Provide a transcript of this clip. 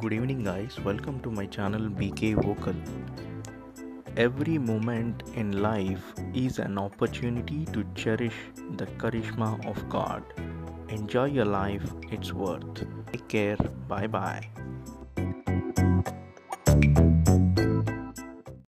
Good evening, guys. Welcome to my channel BK Vocal. Every moment in life is an opportunity to cherish the charisma of God. Enjoy your life, it's worth. Take care. Bye bye.